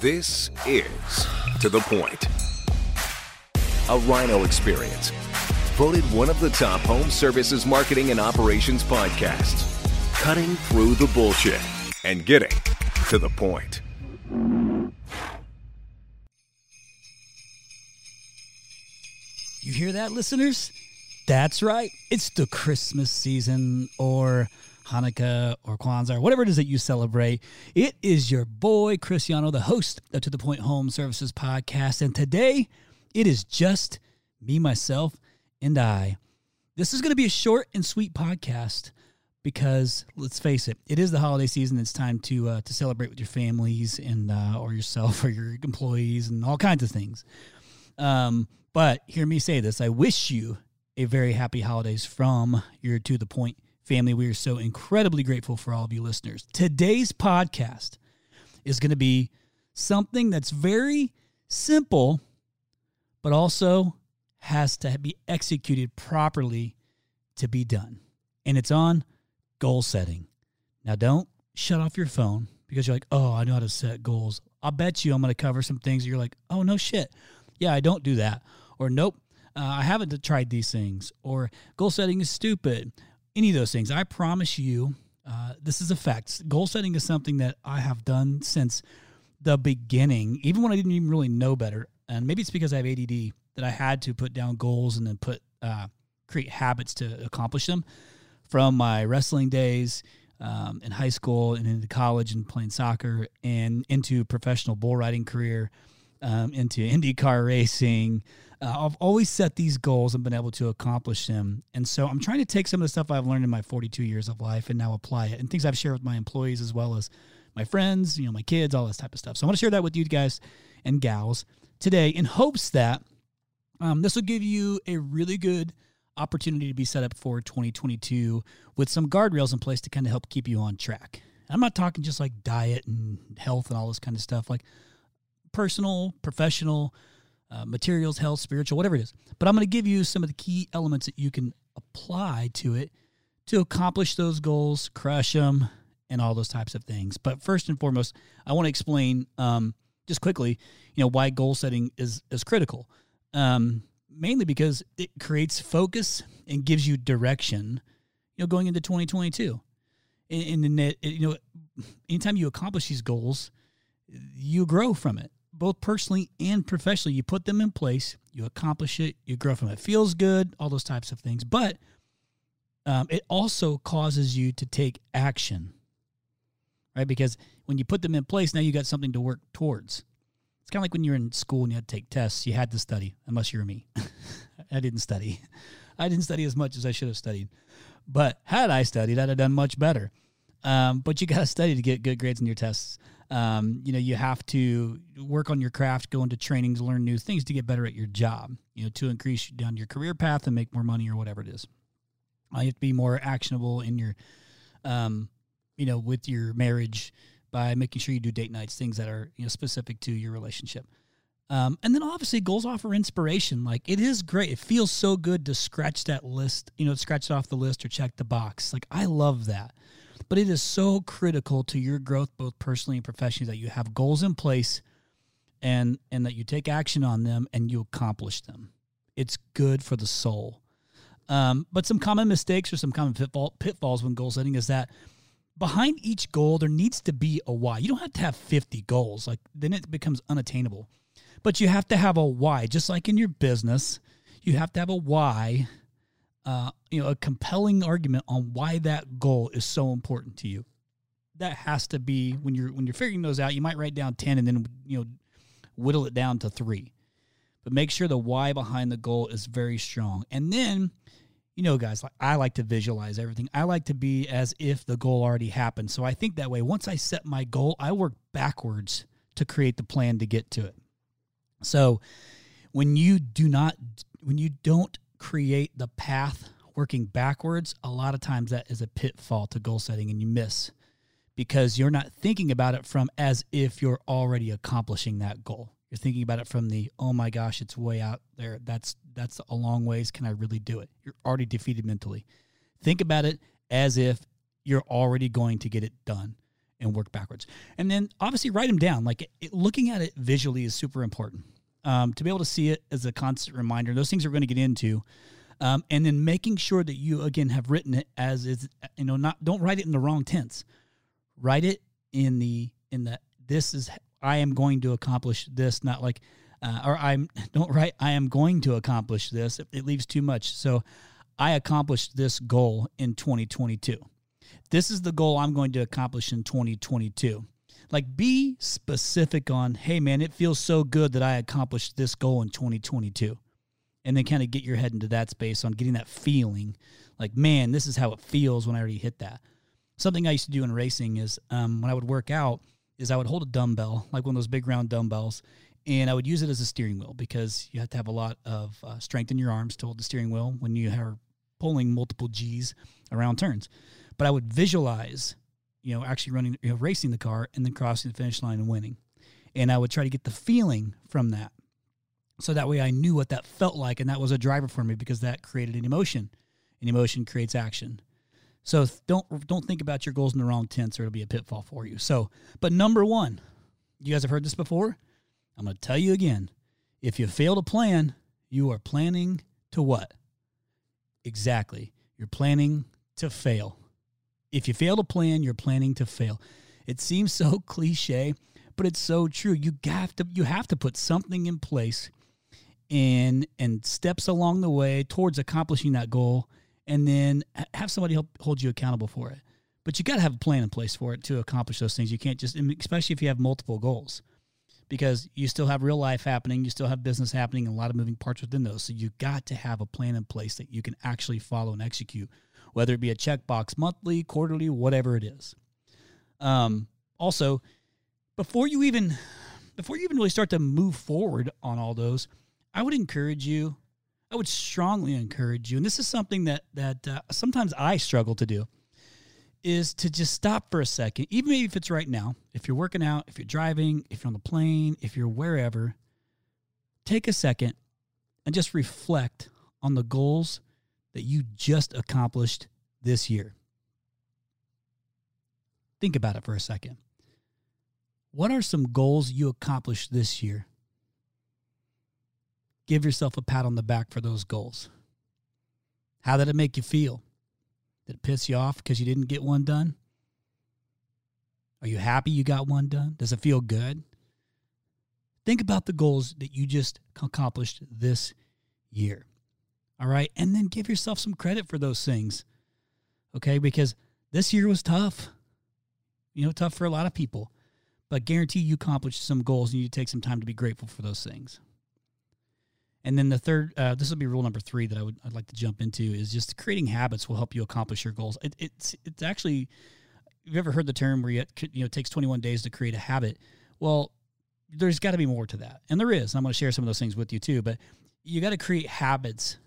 This is To The Point, a RYNO experience. Voted one of the top home services marketing and operations podcasts. Cutting through the bullshit and getting to the point. You hear that, listeners? That's right. It's the Christmas season or Hanukkah or Kwanzaa or whatever it is that you celebrate. It is your boy, Chris Yano, the host of To The Point Home Services podcast. And today, it is just me, myself, and I. This is going to be a short and sweet podcast because let's face it, it is the holiday season. It's time to uh, to celebrate with your families and uh, or yourself or your employees and all kinds of things. Um, but hear me say this: I wish you a very happy holidays from your to the point family. We are so incredibly grateful for all of you listeners. Today's podcast is going to be something that's very simple, but also has to be executed properly to be done. And it's on goal setting. Now, don't shut off your phone because you're like, oh, I know how to set goals. I'll bet you I'm going to cover some things you're like, oh, no shit. Yeah, I don't do that. Or, nope, uh, I haven't tried these things. Or, goal setting is stupid. Any of those things. I promise you, uh, this is a fact. Goal setting is something that I have done since the beginning, even when I didn't even really know better. And maybe it's because I have ADD that I had to put down goals and then put, uh, create habits to accomplish them from my wrestling days um, in high school and into college and playing soccer and into professional bull riding career, um, into IndyCar racing. Uh, I've always set these goals and been able to accomplish them. And so I'm trying to take some of the stuff I've learned in my 42 years of life and now apply it and things I've shared with my employees as well as my friends, you know, my kids, all this type of stuff. So I want to share that with you guys and gals today in hopes that um, this will give you a really good opportunity to be set up for 2022 with some guardrails in place to kind of help keep you on track. I'm not talking just like diet and health and all this kind of stuff, like personal, professional, uh, materials, health, spiritual, whatever it is. But I'm going to give you some of the key elements that you can apply to it to accomplish those goals, crush them, and all those types of things. But first and foremost, I want to explain um, just quickly, you know, why goal setting is is critical. Um, mainly because it creates focus and gives you direction, you know, going into 2022. And, and it, you know, anytime you accomplish these goals, you grow from it, both personally and professionally. You put them in place, you accomplish it, you grow from it. Feels good, all those types of things. But um, it also causes you to take action, right? Because when you put them in place, now you got something to work towards. It's kind of like when you're in school and you had to take tests. You had to study, unless you're me. I didn't study. I didn't study as much as I should have studied. But had I studied, I'd have done much better. Um, but you got to study to get good grades in your tests. Um, you know, you have to work on your craft, go into trainings, learn new things to get better at your job. You know, to increase down your career path and make more money or whatever it is. Uh, you have to be more actionable in your, um, you know, with your marriage by making sure you do date nights, things that are you know specific to your relationship. Um, and then obviously goals offer inspiration. Like it is great. It feels so good to scratch that list, you know, scratch it off the list or check the box. Like I love that. But it is so critical to your growth, both personally and professionally, that you have goals in place and and that you take action on them and you accomplish them. It's good for the soul. Um, but some common mistakes or some common pitfall, pitfalls when goal setting is that behind each goal there needs to be a why. You don't have to have 50 goals. Like then it becomes unattainable. But you have to have a why, just like in your business, you have to have a why, uh, you know, a compelling argument on why that goal is so important to you. That has to be when you're when you're figuring those out, you might write down 10 and then you know whittle it down to 3. But make sure the why behind the goal is very strong. And then you know, guys, like I like to visualize everything. I like to be as if the goal already happened. So I think that way. Once I set my goal, I work backwards to create the plan to get to it. So when you do not, when you don't create the path working backwards, a lot of times that is a pitfall to goal setting and you miss because you're not thinking about it from as if you're already accomplishing that goal. You're thinking about it from the, oh my gosh, it's way out there. That's that's a long ways. Can I really do it? You're already defeated mentally. Think about it as if you're already going to get it done. and work backwards. And then obviously write them down. Like it, looking at it visually is super important. Um, to be able to see it as a constant reminder. Those things we're going to get into. Um, and then making sure that you again have written it as is you know not don't write it in the wrong tense write it in the in the this is i am going to accomplish this not like uh, or i'm don't write i am going to accomplish this it, it leaves too much so i accomplished this goal in 2022 this is the goal I'm going to accomplish in 2022. Like, be specific on, hey, man, it feels so good that I accomplished this goal in 2022. And then kind of get your head into that space on getting that feeling like, man, this is how it feels when I already hit that. Something I used to do in racing is um, when I would work out, is I would hold a dumbbell, like one of those big round dumbbells, and I would use it as a steering wheel because you have to have a lot of uh, strength in your arms to hold the steering wheel when you are pulling multiple G's around turns but I would visualize, you know, actually running, you know, racing the car and then crossing the finish line and winning. And I would try to get the feeling from that. So that way I knew what that felt like. And that was a driver for me because that created an emotion. And emotion creates action. So don't don't think about your goals in the wrong tense or it'll be a pitfall for you. So, but number one, you guys have heard this before. I'm going to tell you again. If you fail to plan, you are planning to what? Exactly. You're planning to fail. If you fail to plan, you're planning to fail. It seems so cliche, but it's so true. You have to you have to put something in place and and steps along the way towards accomplishing that goal and then have somebody help hold you accountable for it. But you got to have a plan in place for it to accomplish those things. You can't just especially if you have multiple goals because you still have real life happening, you still have business happening, and a lot of moving parts within those. So you got to have a plan in place that you can actually follow and execute whether it be a checkbox monthly, quarterly, whatever it is. Um, also, before you even before you even really start to move forward on all those, I would encourage you. I would strongly encourage you, and this is something that that uh, sometimes I struggle to do, is to just stop for a second, even if it's right now. If you're working out, if you're driving, if you're on the plane, if you're wherever, take a second and just reflect on the goals that you just accomplished this year? Think about it for a second. What are some goals you accomplished this year? Give yourself a pat on the back for those goals. How did it make you feel? Did it piss you off because you didn't get one done? Are you happy you got one done? Does it feel good? Think about the goals that you just accomplished this year. All right. And then give yourself some credit for those things. Okay. Because this year was tough, you know, tough for a lot of people, but guarantee you accomplished some goals and you take some time to be grateful for those things. And then the third, uh, this will be rule number three that I would I'd like to jump into is just creating habits will help you accomplish your goals. It, it's it's actually, you've ever heard the term where you, you know it takes 21 days to create a habit? Well, there's got to be more to that, and there is. And I'm going to share some of those things with you too. But you got to create habits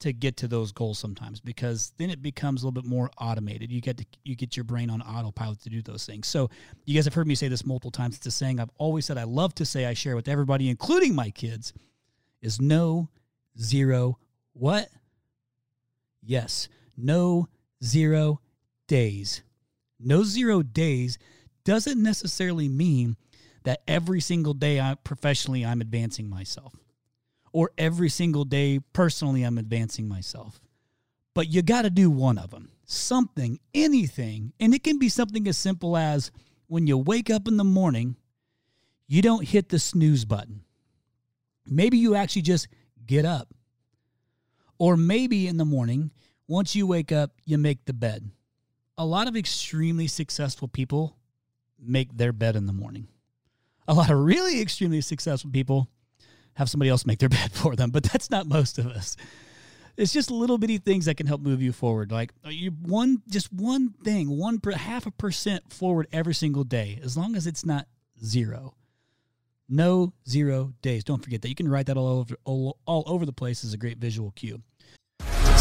to get to those goals sometimes because then it becomes a little bit more automated. You get to you get your brain on autopilot to do those things. So you guys have heard me say this multiple times. It's a saying I've always said I love to say I share with everybody, including my kids, is no zero what? Yes, no zero days. No zero days doesn't necessarily mean that every single day I professionally I'm advancing myself or every single day personally I'm advancing myself. But you got to do one of them. Something, anything. And it can be something as simple as when you wake up in the morning, you don't hit the snooze button. Maybe you actually just get up. Or maybe in the morning, once you wake up, you make the bed. A lot of extremely successful people make their bed in the morning. A lot of really extremely successful people have somebody else make their bed for them, but that's not most of us. It's just little bitty things that can help move you forward. Like uh, you one, just one thing, one per, half a percent forward every single day, as long as it's not zero. No zero days. Don't forget that. You can write that all over all, all over the place as a great visual cue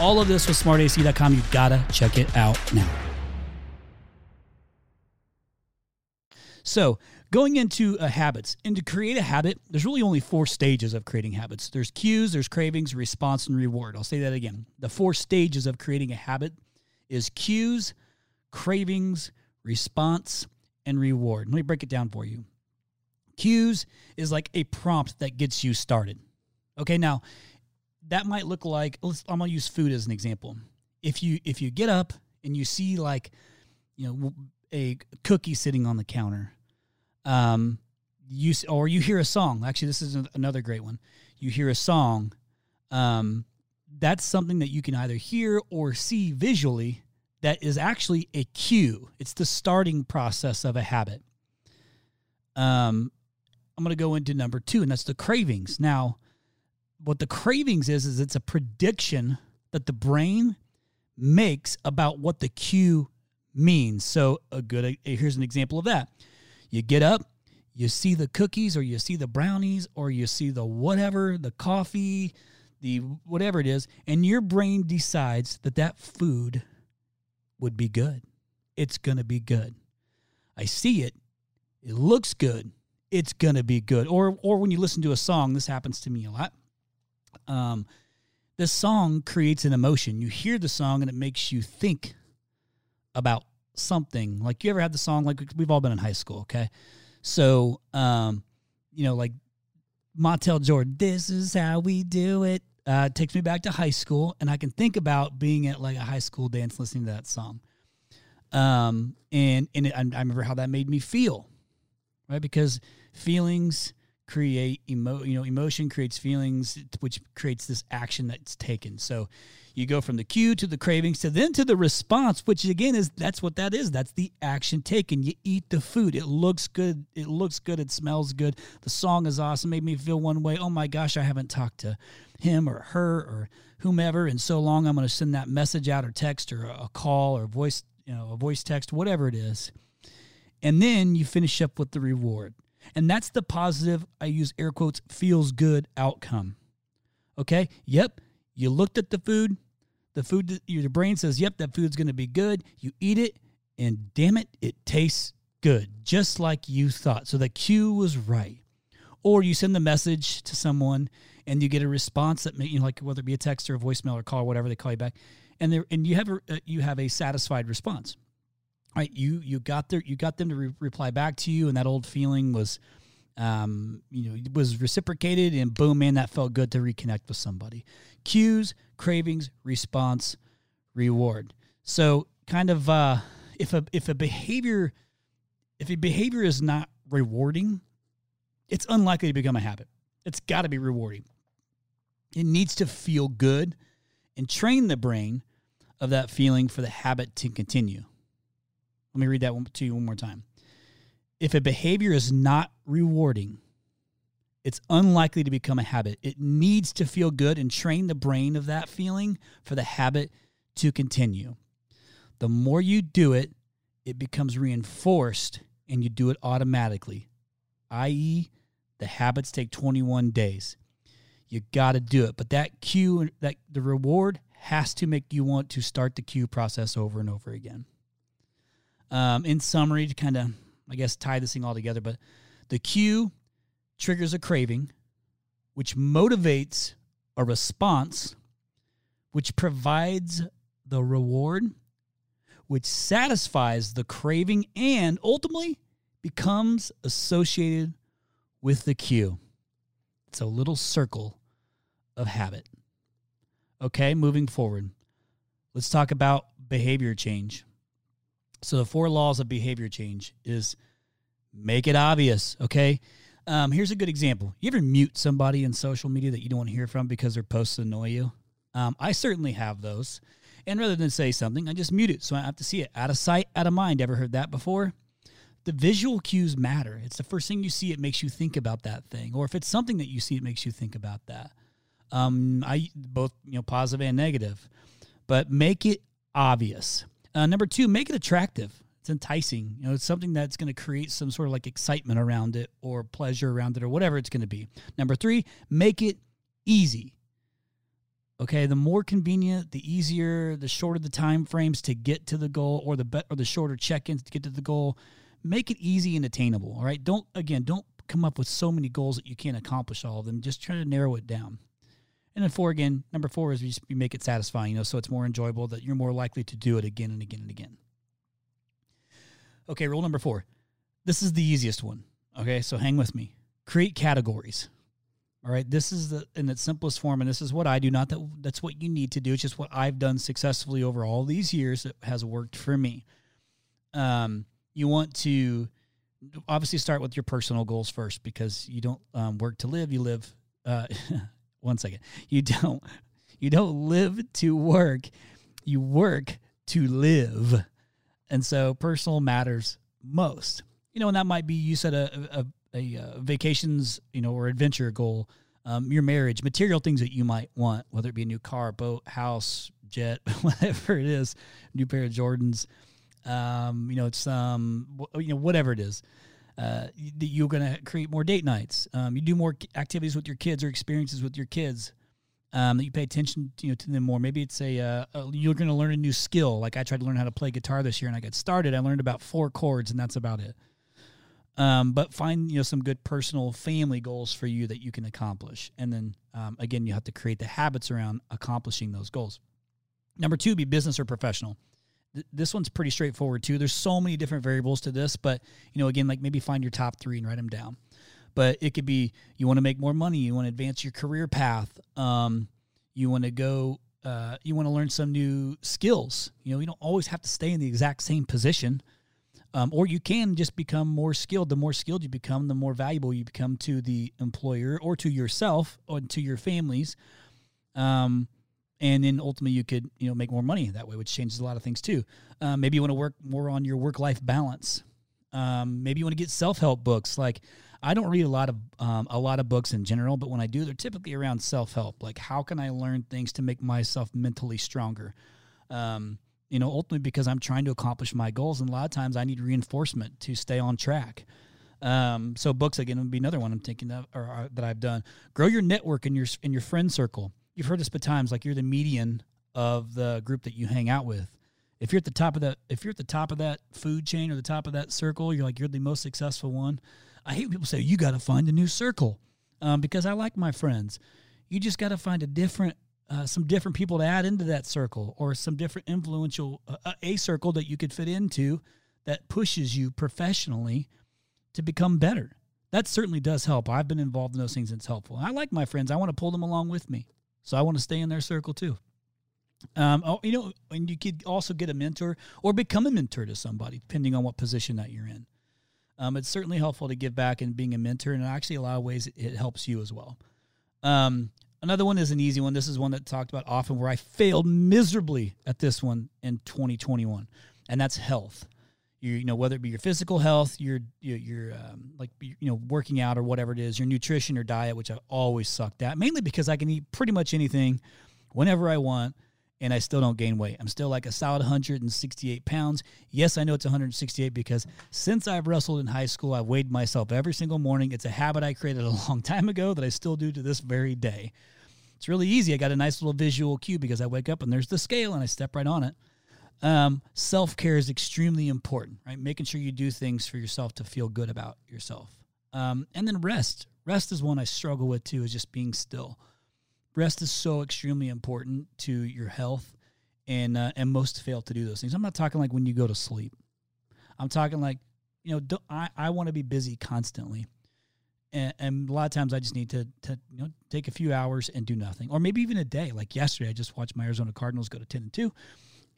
all of this with smartac.com. You gotta check it out now. So, going into uh, habits and to create a habit, there's really only four stages of creating habits there's cues, there's cravings, response, and reward. I'll say that again. The four stages of creating a habit is cues, cravings, response, and reward. Let me break it down for you. Cues is like a prompt that gets you started. Okay, now that might look like I'm gonna use food as an example. If you if you get up and you see like you know a cookie sitting on the counter, um, you or you hear a song. Actually, this is another great one. You hear a song. Um, that's something that you can either hear or see visually that is actually a cue. It's the starting process of a habit. Um, I'm going to go into number two, and that's the cravings. Now, what the cravings is, is it's a prediction that the brain makes about what the cue means. So, a good here's an example of that. You get up, you see the cookies, or you see the brownies, or you see the whatever, the coffee, the whatever it is, and your brain decides that that food would be good. It's going to be good. I see it. It looks good. It's going to be good. Or or when you listen to a song, this happens to me a lot. Um the song creates an emotion. You hear the song and it makes you think about something. Like you ever had the song like we've all been in high school, okay? So, um you know, like Montel Jordan, this is how we do it uh, takes me back to high school, and I can think about being at like a high school dance listening to that song. Um, and and it, I, I remember how that made me feel, right? Because feelings create emo, you know, emotion creates feelings, which creates this action that's taken. So you go from the cue to the cravings to then to the response, which again is that's what that is. That's the action taken. You eat the food. It looks good. It looks good. It smells good. The song is awesome. Made me feel one way. Oh my gosh, I haven't talked to him or her or whomever in so long. I'm going to send that message out or text or a call or voice, you know, a voice text, whatever it is. And then you finish up with the reward. And that's the positive, I use air quotes, feels good outcome. Okay? Yep. You looked at the food, the food, your brain says, yep, that food's going to be good. You eat it, and damn it, it tastes good, just like you thought. So the cue was right. Or you send the message to someone and you get a response that, you know, like whether it be a text or a voicemail or call or whatever they call you back, and they and you have a uh, you have a satisfied response. Right, you you got their you got them to re- reply back to you, and that old feeling was um, you know, was reciprocated, and boom, man, that felt good to reconnect with somebody. Cues, cravings, response, reward. So, kind of, uh, if a if a behavior if a behavior is not rewarding, it's unlikely to become a habit. It's got to be rewarding. It needs to feel good and train the brain of that feeling for the habit to continue. Let me read that to you one more time if a behavior is not rewarding, it's unlikely to become a habit. It needs to feel good and train the brain of that feeling for the habit to continue. The more you do it, it becomes reinforced and you do it automatically, i.e., the habits take 21 days. You got to do it. But that cue, that the reward has to make you want to start the cue process over and over again. Um, in summary, to kind of I guess, tie this thing all together. But the cue triggers a craving, which motivates a response, which provides the reward, which satisfies the craving, and ultimately becomes associated with the cue. It's a little circle of habit. Okay, moving forward. Let's talk about behavior change. So the four laws of behavior change is make it obvious. Okay. Um, here's a good example. You ever mute somebody in social media that you don't want to hear from because their posts annoy you? Um, I certainly have those. And rather than say something, I just mute it so I have to see it. Out of sight, out of mind. Ever heard that before? The visual cues matter. It's the first thing you see, it makes you think about that thing. Or if it's something that you see, it makes you think about that. Um, I both you know positive and negative, but make it obvious. Uh, number two, make it attractive. it's enticing. You know, it's something that's going to create some sort of like excitement around it or pleasure around it or whatever it's going to be. Number three, make it easy. Okay, the more convenient, the easier, the shorter the time frames to get to the goal, or the be- or the shorter check-ins to get to the goal. Make it easy and attainable. All right, don't again, don't come up with so many goals that you can't accomplish all of them. Just try to narrow it down. And then four again, number four is you, you make it satisfying, you know, so it's more enjoyable that you're more likely to do it again and again and again. Okay, rule number four. This is the easiest one. Okay, so hang with me. Create categories. All right, this is the in its simplest form, and this is what I do. Not that that's what you need to do. It's just what I've done successfully over all these years that has worked for me. Um, you want to obviously start with your personal goals first because you don't um, work to live. You live. Uh, one second. You don't. You don't live to work. You work to live, and so personal matters most. You know, and that might be you said a, a a uh, vacations, you know, or adventure goal, um, your marriage, material things that you might want, whether it be a new car, boat, house, jet, whatever it is, new pair of Jordans, um, you know, it's um, you know, whatever it is. Uh, you're going to create more date nights. Um, you do more activities with your kids or experiences with your kids. Um, that you pay attention, you know, to them more. Maybe it's a, uh, a you're going to learn a new skill. Like I tried to learn how to play guitar this year, and I got started. I learned about four chords, and that's about it. Um, but find you know some good personal family goals for you that you can accomplish, and then um, again you have to create the habits around accomplishing those goals. Number two, be business or professional. Th- this one's pretty straightforward too. There's so many different variables to this, but you know again like maybe find your top three and write them down. But it could be you want to make more money, you want to advance your career path, um, you want to go, uh, you want to learn some new skills. You know you don't always have to stay in the exact same position. Um, or you can just become more skilled. The more skilled you become, the more valuable you become to the employer or to yourself or to your families. Um, and then ultimately you could you know make more money that way, which changes a lot of things too. Um, maybe you want to work more on your work life balance. Um, maybe you want to get self help books. Like I don't read a lot of um, a lot of books in general, but when I do, they're typically around self help. Like how can I learn things to make myself mentally stronger? Um, you know, ultimately because I'm trying to accomplish my goals, and a lot of times I need reinforcement to stay on track. Um, so books again would be another one I'm thinking of or, or, that I've done. Grow your network in your in your friend circle. You've heard this times like you're the median of the group that you hang out with. If you're at the top of that, if you're at the top of that food chain or the top of that circle, you're like you're the most successful one. I hate people say you got to find a new circle um, because I like my friends. You just got to find a different uh, some different people to add into that circle or some different influential uh, uh, a circle that you could fit into that pushes you professionally to become better that certainly does help i've been involved in those things it's helpful i like my friends i want to pull them along with me so i want to stay in their circle too um, oh, you know and you could also get a mentor or become a mentor to somebody depending on what position that you're in um, it's certainly helpful to give back and being a mentor and actually a lot of ways it helps you as well um, Another one is an easy one. This is one that talked about often where I failed miserably at this one in 2021, and that's health. You, you know whether it be your physical health, your your, your um, like you know working out or whatever it is, your nutrition or diet, which I always sucked at, mainly because I can eat pretty much anything, whenever I want, and I still don't gain weight. I'm still like a solid 168 pounds. Yes, I know it's 168 because since I've wrestled in high school, I've weighed myself every single morning. It's a habit I created a long time ago that I still do to this very day. It's really easy. I got a nice little visual cue because I wake up and there's the scale and I step right on it. Um, Self care is extremely important, right? Making sure you do things for yourself to feel good about yourself. Um, and then rest. Rest is one I struggle with too, is just being still. Rest is so extremely important to your health and uh, and most fail to do those things. I'm not talking like when you go to sleep. I'm talking like you know i, I want to be busy constantly. And, and, a lot of times i just need to, to you know take a few hours and do nothing. Or maybe even a day. Like yesterday i just watched my arizona cardinals go to 10 and 2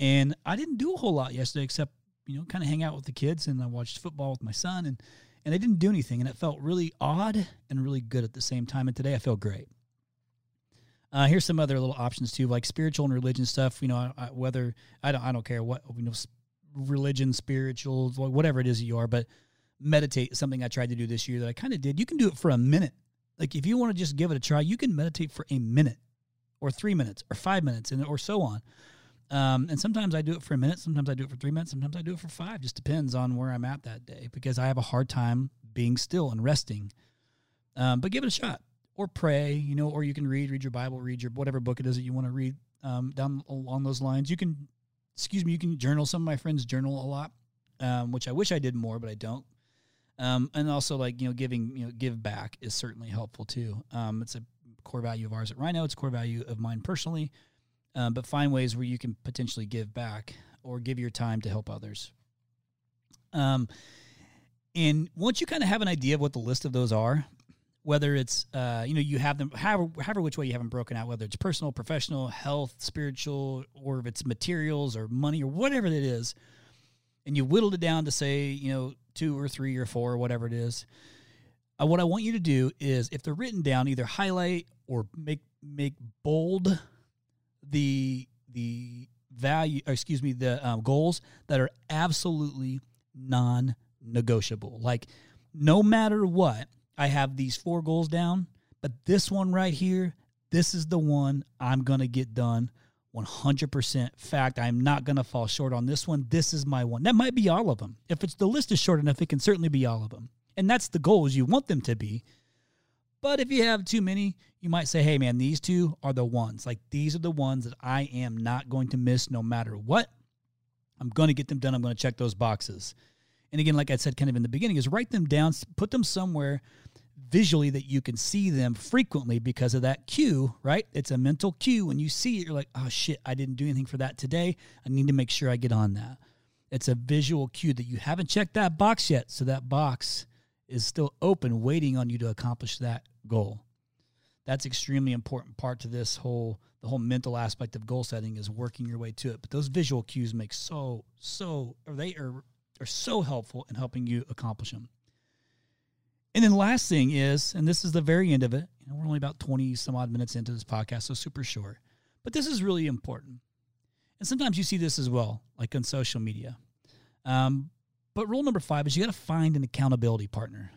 and i didn't do a whole lot yesterday except you know kind of hang out with the kids and i watched football with my son and and i didn't do anything and it felt really odd and really good at the same time and today i feel great uh, here's some other little options too, like spiritual and religion stuff. You know, I, whether I don't, I don't care what you know, religion, spiritual, whatever it is you are, but meditate. Something I tried to do this year that I kind of did. You can do it for a minute. Like if you want to just give it a try, you can meditate for a minute, or three minutes, or five minutes, and or so on. Um, and sometimes I do it for a minute, sometimes I do it for three minutes, sometimes I do it for five. Just depends on where I'm at that day because I have a hard time being still and resting. Um, but give it a shot or pray, you know, or you can read, read your Bible, read your whatever book it is that you want to read um, down along those lines. You can, excuse me, you can journal. Some of my friends journal a lot, um, which I wish I did more, but I don't. Um, and also like you know, giving you know, give back is certainly helpful too. Um, it's a core value of ours at RYNO. It's a core value of mine personally. Um, but find ways where you can potentially give back or give your time to help others. Um, and once you kind of have an idea of what the list of those are, whether it's uh, you know you have them however, however which way you have them broken out, whether it's personal, professional, health, spiritual, or if it's materials or money or whatever it is, and you whittled it down to say you know two or three or four or whatever it is. Uh, what I want you to do is, if they're written down, either highlight or make make bold the the value, or excuse me, the um, goals that are absolutely non-negotiable. Like, no matter what, I have these four goals down, but this one right here, this is the one I'm gonna get done. 100% fact i'm not going to fall short on this one. This is my one. That might be all of them. If it's the list is short enough it can certainly be all of them. And that's the goals you want them to be but if you have too many, you might say, hey, man, these two are the ones. Like, these are the ones that I am not going to miss no matter what. I'm going to get them done. I'm going to check those boxes. And again, like I said kind of in the beginning, is write them down, put them somewhere visually that you can see them frequently because of that cue, right? It's a mental cue. When you see it, you're like, oh shit, I didn't do anything for that today. I need to make sure I get on that. It's a visual cue that you haven't checked that box yet. So that box is still open, waiting on you to accomplish that goal. That's extremely important part to this whole the whole mental aspect of goal setting is working your way to it. But those visual cues make so so or they are are so helpful in helping you accomplish them. And then last thing is, and this is the very end of it. You know, we're only about twenty some odd minutes into this podcast, so super short. But this is really important. And sometimes you see this as well, like on social media. Um, but rule number five is you got to find an accountability partner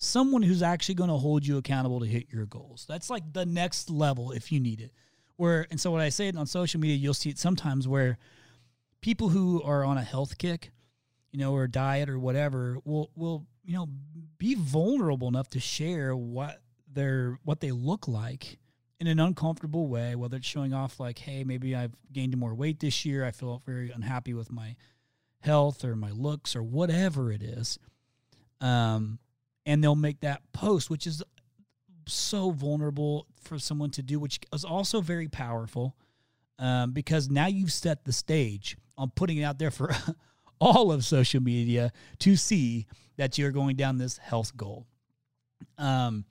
someone who's actually going to hold you accountable to hit your goals. That's like the next level if you need it. Where and so when I say it on social media, you'll see it sometimes where people who are on a health kick, you know, or diet or whatever, will will you know be vulnerable enough to share what they're what they look like in an uncomfortable way, whether it's showing off like, hey, maybe I've gained more weight this year, I feel very unhappy with my health or my looks or whatever it is. Um, and they'll make that post, which is so vulnerable for someone to do, which is also very powerful um, because now you've set the stage on putting it out there for all of social media to see that you're going down this health goal. Um,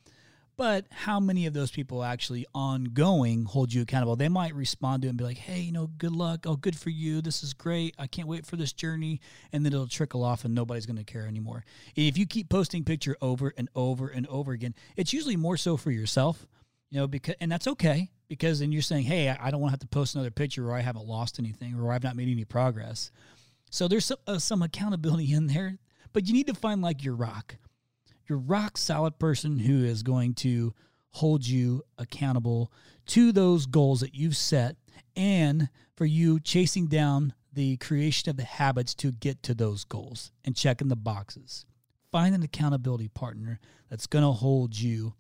but how many of those people actually ongoing hold you accountable? They might respond to it and be like, hey, you know, good luck. Oh, good for you. This is great. I can't wait for this journey. And then it'll trickle off and nobody's going to care anymore. If you keep posting picture over and over and over again, it's usually more so for yourself, you know, because, and that's okay because then you're saying, hey, I don't want to have to post another picture or I haven't lost anything or I've not made any progress. So there's some, uh, some accountability in there, but you need to find like your rock your rock solid person who is going to hold you accountable to those goals that you've set and for you chasing down the creation of the habits to get to those goals and checking the boxes. Find an accountability partner that's going to hold you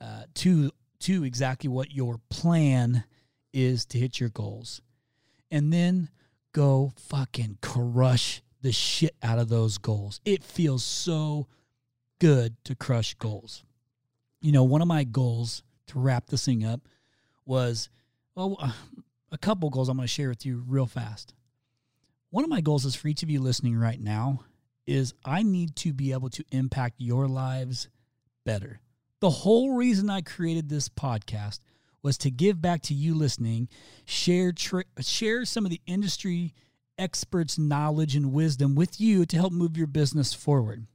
uh, to to exactly what your plan is to hit your goals, and then go fucking crush the shit out of those goals. It feels so good to crush goals. You know, one of my goals to wrap this thing up was, well, uh, a couple goals I'm going to share with you real fast. One of my goals is for each of you listening right now is I need to be able to impact your lives better. The whole reason I created this podcast was to give back to you listening, share tri- share some of the industry experts' knowledge and wisdom with you to help move your business forward.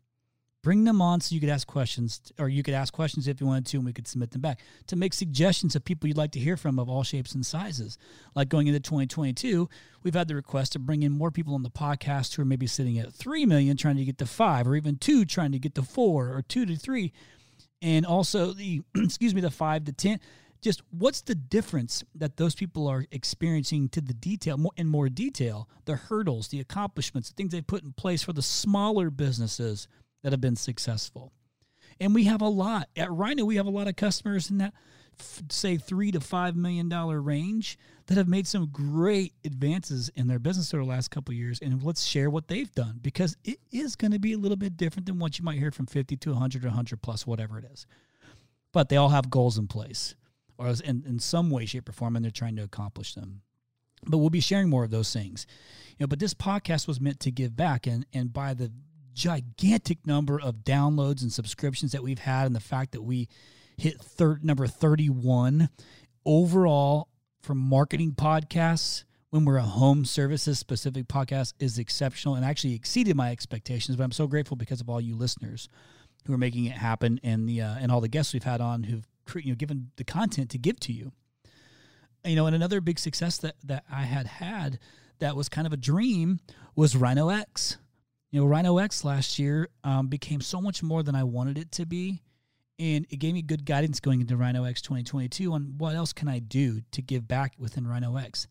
Bring them on so you could ask questions, or you could ask questions if you wanted to, and we could submit them back to make suggestions of people you'd like to hear from of all shapes and sizes. Like going into 2022, we've had the request to bring in more people on the podcast who are maybe sitting at 3 million trying to get to 5, or even 2 trying to get to 4, or 2 to 3. And also the, excuse me, the 5 to 10 just what's the difference that those people are experiencing to the detail more in more detail the hurdles the accomplishments the things they put in place for the smaller businesses that have been successful. And we have a lot. At RYNO we have a lot of customers in that say three to five million dollar range that have made some great advances in their business over the last couple years. And let's share what they've done because it is going to be a little bit different than what you might hear from 50 to 100 or 100 plus whatever it is. But they all have goals in place or in, in some way shape or form and they're trying to accomplish them. But we'll be sharing more of those things. You know but this podcast was meant to give back and and by the gigantic number of downloads and subscriptions that we've had and the fact that we hit third number 31 overall for marketing podcasts when we're a home services specific podcast is exceptional and actually exceeded my expectations but i'm so grateful because of all you listeners who are making it happen and the uh, and all the guests we've had on who've you know given the content to give to you. You know and another big success that that i had had that was kind of a dream was RYNO x you know RYNO x last year um, became so much more than i wanted it to be and it gave me good guidance going into RYNO X 2022 on what else can I do to give back within RYNO X.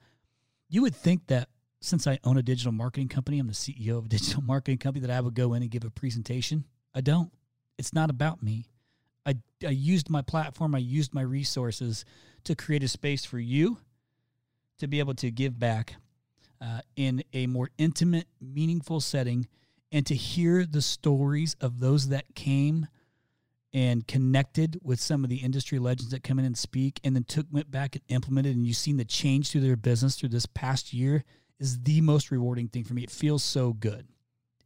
You would think that since I own a digital marketing company, I'm the CEO of a digital marketing company, that I would go in and give a presentation. I don't. It's not about me. I, I used my platform, I used my resources to create a space for you to be able to give back uh, in a more intimate, meaningful setting and to hear the stories of those that came and connected with some of the industry legends that come in and speak and then took went back and implemented and you've seen the change through their business through this past year is the most rewarding thing for me. It feels so good.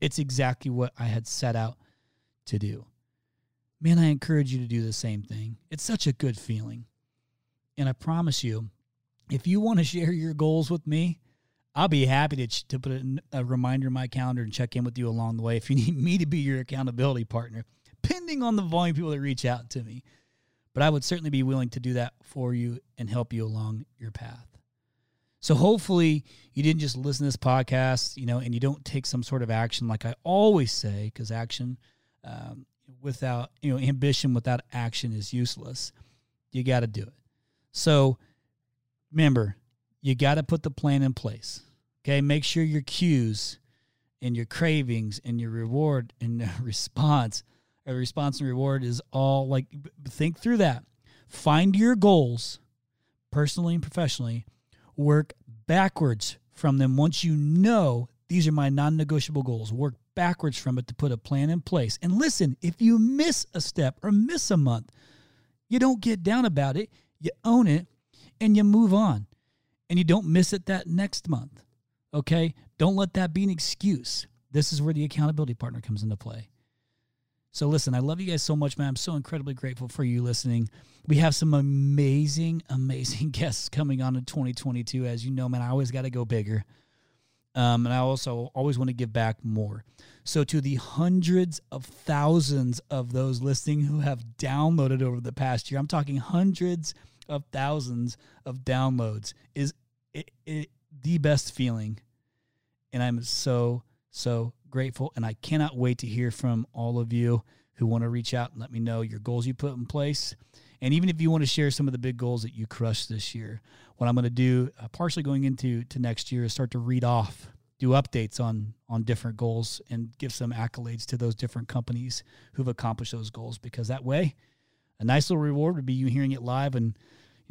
It's exactly what I had set out to do. Man, I encourage you to do the same thing. It's such a good feeling. And I promise you, if you want to share your goals with me, I'll be happy to, to put a reminder in my calendar and check in with you along the way if you need me to be your accountability partner depending on the volume of people that reach out to me. But I would certainly be willing to do that for you and help you along your path. So hopefully you didn't just listen to this podcast, you know, and you don't take some sort of action, like I always say, because action um, without you know ambition without action is useless. You got to do it. So remember, you got to put the plan in place. Okay, make sure your cues and your cravings and your reward and response a response and reward is all like think through that. Find your goals personally and professionally. Work backwards from them once you know these are my non negotiable goals. Work backwards from it to put a plan in place. And listen, if you miss a step or miss a month, you don't get down about it. You own it and you move on. And you don't miss it that next month. Okay? Don't let that be an excuse. This is where the accountability partner comes into play. So listen, I love you guys so much, man. I'm so incredibly grateful for you listening. We have some amazing, amazing guests coming on in 2022. As you know, man, I always got to go bigger. Um, and I also always want to give back more. So, to the hundreds of thousands of those listening who have downloaded over the past year, I'm talking hundreds of thousands of downloads, is it, it, the best feeling. And I'm so, so grateful, and I cannot wait to hear from all of you who want to reach out and let me know your goals you put in place. And even if you want to share some of the big goals that you crushed this year, what I'm going to do, uh, partially going into to next year, is start to read off, do updates on on different goals, and give some accolades to those different companies who've accomplished those goals. Because that way, a nice little reward would be you hearing it live and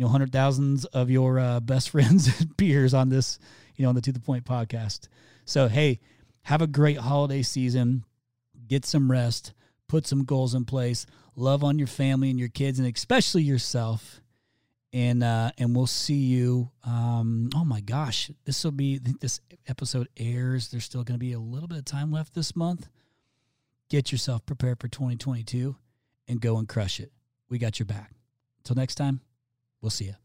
you know hundred thousands of your uh, best friends and peers on this, you know, on the To the Point podcast. So hey, have a great holiday season. Get some rest. Put some goals in place. Love on your family and your kids, and especially yourself. And uh, and we'll see you. Um, oh my gosh, this will be. This episode airs. There's still going to be a little bit of time left this month. Get yourself prepared for 2022, and go and crush it. We got your back. Until next time, we'll see you.